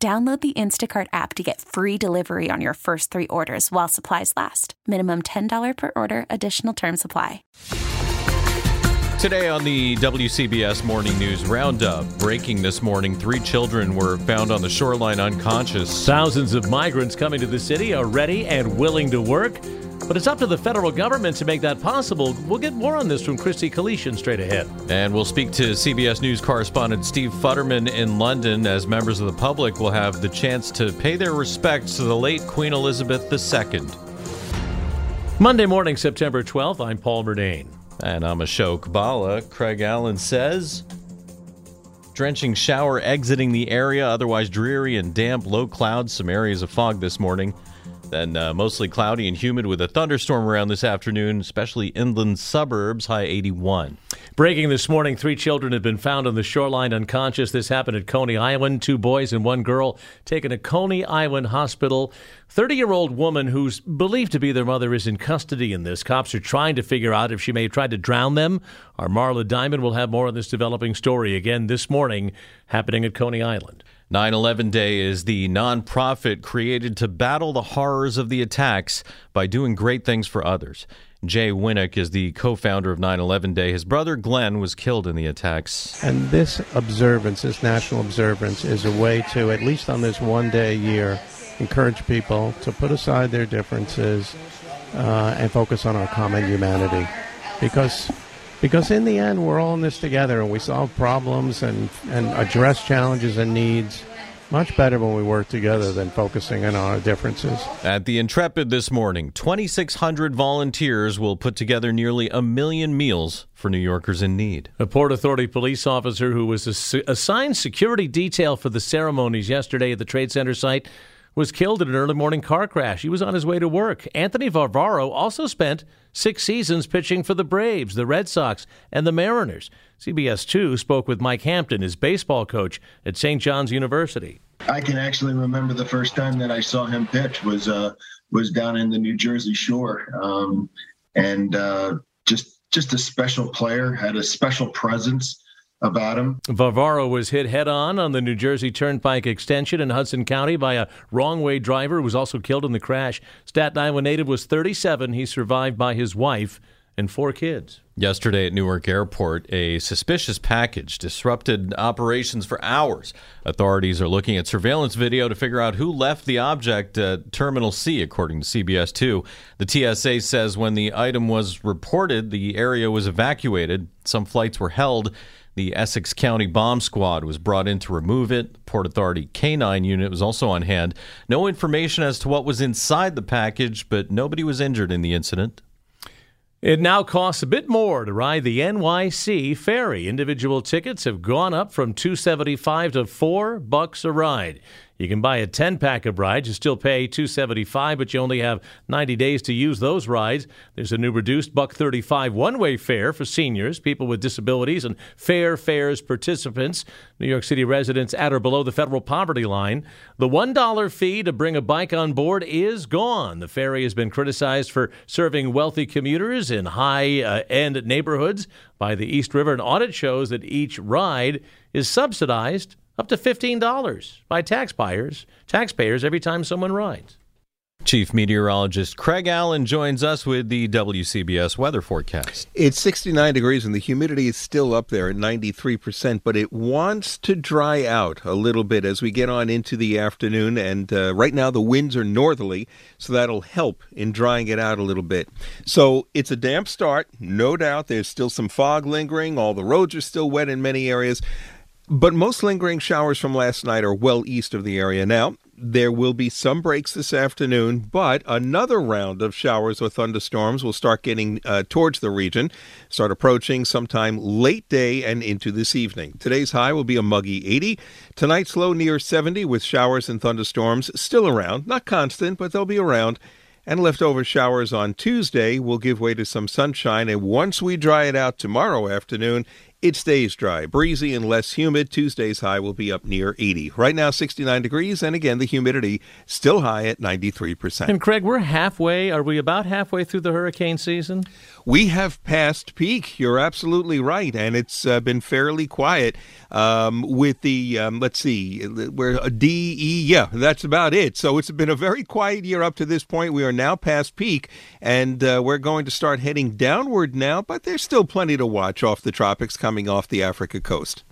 Download the Instacart app to get free delivery on your first three orders while supplies last. Minimum $10 per order, additional term supply. Today on the WCBS Morning News Roundup, breaking this morning, three children were found on the shoreline unconscious. Thousands of migrants coming to the city are ready and willing to work. But it's up to the federal government to make that possible. We'll get more on this from Christy Kalishan straight ahead. And we'll speak to CBS News correspondent Steve Futterman in London as members of the public will have the chance to pay their respects to the late Queen Elizabeth II. Monday morning, September 12th, I'm Paul Murnane. And I'm Ashok Bhalla. Craig Allen says drenching shower exiting the area, otherwise dreary and damp, low clouds, some areas of fog this morning. Then uh, mostly cloudy and humid with a thunderstorm around this afternoon, especially inland suburbs, high 81. Breaking this morning, three children have been found on the shoreline unconscious. This happened at Coney Island. Two boys and one girl taken to Coney Island Hospital. 30 year old woman who's believed to be their mother is in custody in this. Cops are trying to figure out if she may have tried to drown them. Our Marla Diamond will have more on this developing story again this morning, happening at Coney Island. 9 11 Day is the nonprofit created to battle the horrors of the attacks by doing great things for others. Jay Winuk is the co founder of 9 11 Day. His brother Glenn was killed in the attacks. And this observance, this national observance, is a way to, at least on this one day a year, encourage people to put aside their differences uh, and focus on our common humanity. Because because in the end we're all in this together and we solve problems and, and address challenges and needs much better when we work together than focusing on our differences. At the Intrepid this morning, 2,600 volunteers will put together nearly a million meals for New Yorkers in need. A Port Authority police officer who was assigned security detail for the ceremonies yesterday at the Trade Center site was killed in an early morning car crash. He was on his way to work. Anthony Varvaro also spent six seasons pitching for the Braves, the Red Sox, and the Mariners. CBS 2 spoke with Mike Hampton, his baseball coach at St. John's University. I can actually remember the first time that I saw him pitch was uh, was down in the New Jersey Shore, um, and uh, just just a special player, had a special presence about him. Varvaro was hit head on on the New Jersey Turnpike extension in Hudson County by a wrong way driver who was also killed in the crash. Staten Island native was 37. He survived by his wife and four kids. Yesterday at Newark Airport, a suspicious package disrupted operations for hours. Authorities are looking at surveillance video to figure out who left the object at Terminal C, according to CBS 2. The TSA says when the item was reported, the area was evacuated. Some flights were held. The Essex County Bomb Squad was brought in to remove it. The Port Authority K9 unit was also on hand. No information as to what was inside the package, but nobody was injured in the incident. It now costs a bit more to ride the NYC ferry. Individual tickets have gone up from 275 to 4 bucks a ride. You can buy a 10 pack of rides. You still pay 275 but you only have 90 days to use those rides. There's a new reduced buck 35 one-way fare for seniors, people with disabilities, and fair fares participants. New York City residents at or below the federal poverty line. The $1 fee to bring a bike on board is gone. The ferry has been criticized for serving wealthy commuters in high-end uh, neighborhoods by the East River. An audit shows that each ride is subsidized up to $15 by taxpayers, taxpayers every time someone rides. Chief Meteorologist Craig Allen joins us with the WCBS weather forecast. It's 69 degrees and the humidity is still up there at 93%, but it wants to dry out a little bit as we get on into the afternoon. And uh, right now the winds are northerly, so that'll help in drying it out a little bit. So it's a damp start, no doubt. There's still some fog lingering. All the roads are still wet in many areas. But most lingering showers from last night are well east of the area now. there will be some breaks this afternoon, but another round of showers or thunderstorms will start getting uh, towards the region, start approaching sometime late day and into this evening. Today's high will be a muggy 80. Tonight's low near 70 with showers and thunderstorms still around, not constant, but they'll be around. And leftover showers on Tuesday will give way to some sunshine. And once we dry it out tomorrow afternoon, it stays dry, breezy, and less humid. Tuesday's high will be up near 80. Right now, 69 degrees, and again, the humidity still high at 93%. And Craig, we're halfway. Are we about halfway through the hurricane season? We have passed peak. You're absolutely right, and it's uh, been fairly quiet. Um, with the um, let's see, we're a D E. Yeah, that's about it. So it's been a very quiet year up to this point. We are now past peak, and uh, we're going to start heading downward now. But there's still plenty to watch off the tropics coming off the Africa coast.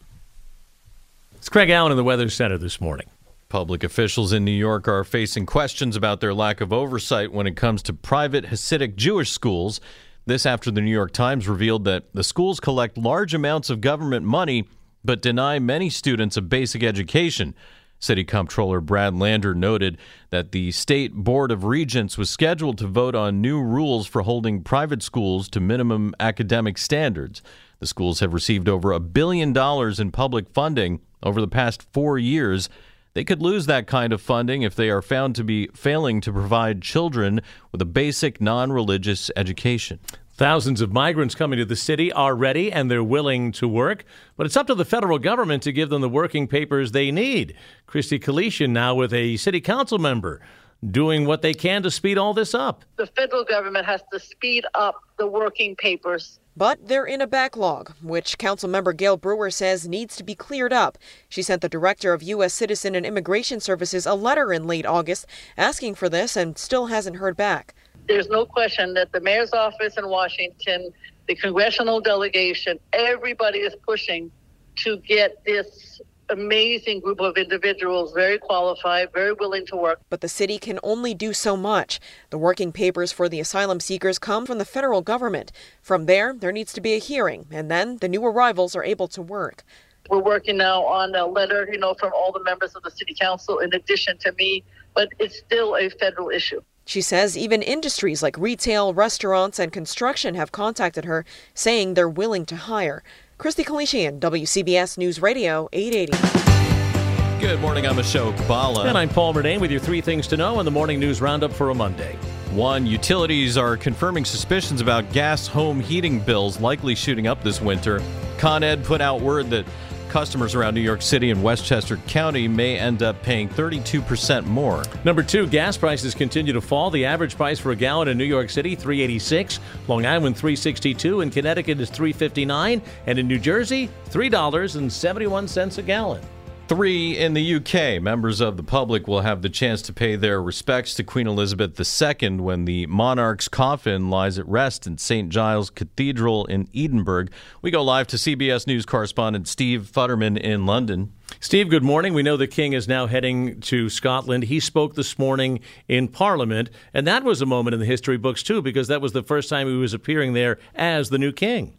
It's Craig Allen in the Weather Center this morning. Public officials in New York are facing questions about their lack of oversight when it comes to private Hasidic Jewish schools. This after the New York Times revealed that the schools collect large amounts of government money but deny many students a basic education. City Comptroller Brad Lander noted that the State Board of Regents was scheduled to vote on new rules for holding private schools to minimum academic standards. The schools have received over a billion dollars in public funding over the past four years. They could lose that kind of funding if they are found to be failing to provide children with a basic non religious education. Thousands of migrants coming to the city are ready and they're willing to work, but it's up to the federal government to give them the working papers they need. Christy Kalishian now with a city council member doing what they can to speed all this up. The federal government has to speed up the working papers. But they're in a backlog, which Councilmember Gale Brewer says needs to be cleared up. She sent the director of U.S. Citizen and Immigration Services a letter in late August asking for this and still hasn't heard back there's no question that the mayor's office in Washington, the congressional delegation, everybody is pushing to get this amazing group of individuals, very qualified, very willing to work. But the city can only do so much. The working papers for the asylum seekers come from the federal government. From there, there needs to be a hearing, and then the new arrivals are able to work. We're working now on a letter, you know, from all the members of the city council in addition to me, but it's still a federal issue. She says even industries like retail, restaurants, and construction have contacted her, saying they're willing to hire. Christy Kalishian, WCBS News Radio, 880. Good morning. I'm Ashok Bhalla. And I'm Paul Murnane with your three things to know in the morning news roundup for a Monday. One, utilities are confirming suspicions about gas home heating bills likely shooting up this winter. Con Ed put out word that customers around New York City and Westchester County may end up paying 32% more. Number two, gas prices continue to fall. The average price for a gallon in New York City, 386. Long Island, 362. In Connecticut is 359. And in New Jersey, $3.71 a gallon. Three in the UK. Members of the public will have the chance to pay their respects to Queen Elizabeth II when the monarch's coffin lies at rest in St. Giles Cathedral in Edinburgh. We go live to CBS News correspondent Steve Futterman in London. Steve, good morning. We know the King is now heading to Scotland. He spoke this morning in Parliament, and that was a moment in the history books, too, because that was the first time he was appearing there as the new King.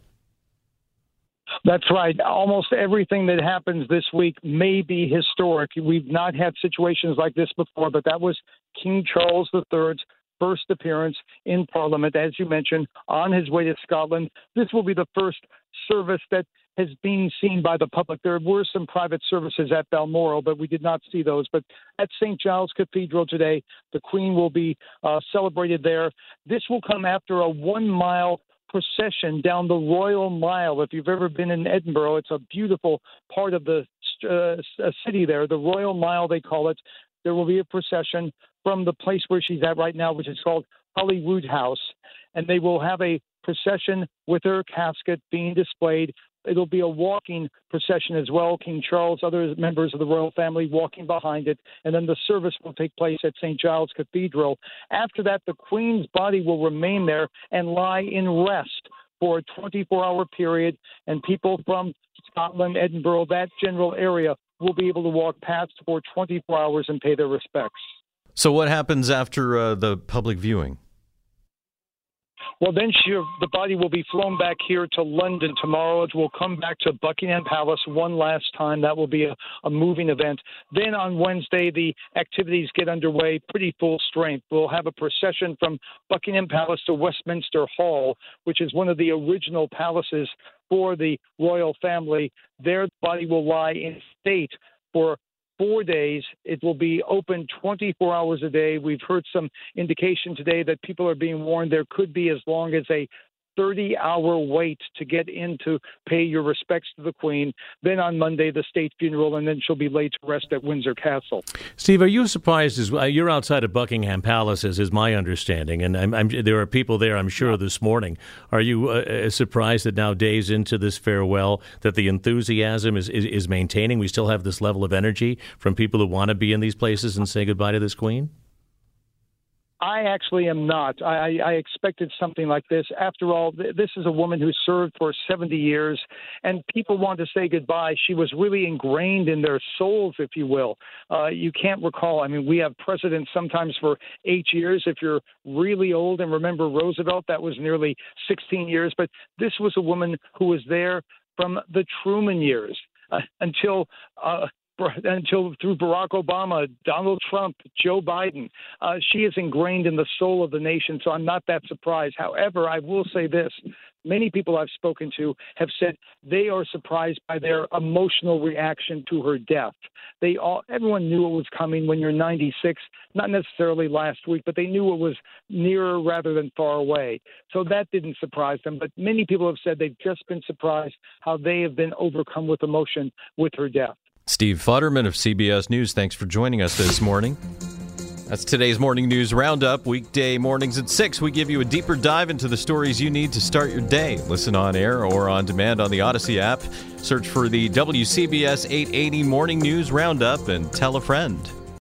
That's right. Almost everything that happens this week may be historic. We've not had situations like this before, but that was King Charles III's first appearance in Parliament, as you mentioned, on his way to Scotland. This will be the first service that has been seen by the public. There were some private services at Balmoral, but we did not see those. But at St. Giles Cathedral today, the Queen will be uh, celebrated there. This will come after a one mile procession down the Royal Mile. If you've ever been in Edinburgh, it's a beautiful part of the uh, city there. The Royal Mile, they call it. There will be a procession from the place where she's at right now, which is called Holyroodhouse, and they will have a procession with her casket being displayed It'll be a walking procession as well. King Charles, other members of the royal family walking behind it, and then the service will take place at St. Giles Cathedral. After that, the Queen's body will remain there and lie in rest for a 24 hour period, and people from Scotland, Edinburgh, that general area will be able to walk past for 24 hours and pay their respects. So, what happens after uh, the public viewing? Well, then she, the body will be flown back here to London tomorrow. It will come back to Buckingham Palace one last time. That will be a, a moving event. Then on Wednesday, the activities get underway pretty full strength. We'll have a procession from Buckingham Palace to Westminster Hall, which is one of the original palaces for the royal family. There, the body will lie in state for four days. It will be open 24 hours a day. We've heard some indication today that people are being warned there could be as long as a 30 hour wait to get in to pay your respects to the Queen. Then on Monday, the state funeral, and then she'll be laid to rest at Windsor Castle. Steve, are you surprised? As, you're outside of Buckingham Palace, as is my understanding, and I'm, I'm, there are people there, I'm sure, this morning. Are you uh, uh, surprised that now, days into this farewell, that the enthusiasm is, is, is maintaining? We still have this level of energy from people who want to be in these places and say goodbye to this Queen? I actually am not. I, I expected something like this. After all, th- this is a woman who served for 70 years, and people want to say goodbye. She was really ingrained in their souls, if you will. Uh, you can't recall. I mean, we have presidents sometimes for eight years. If you're really old and remember Roosevelt, that was nearly 16 years. But this was a woman who was there from the Truman years. Uh, until uh, until through Barack Obama, Donald Trump, Joe Biden. Uh, she is ingrained in the soul of the nation, so I'm not that surprised. However, I will say this. Many people I've spoken to have said they are surprised by their emotional reaction to her death. They all, everyone knew it was coming when you're 96, not necessarily last week, but they knew it was nearer rather than far away. So that didn't surprise them. But many people have said they've just been surprised how they have been overcome with emotion with her death. Steve Futterman of CBS News, thanks for joining us this morning. That's today's morning news roundup. Weekday mornings at 6, we give you a deeper dive into the stories you need to start your day. Listen on air or on demand on the Audacy app. Search for the WCBS 880 Morning News Roundup and tell a friend.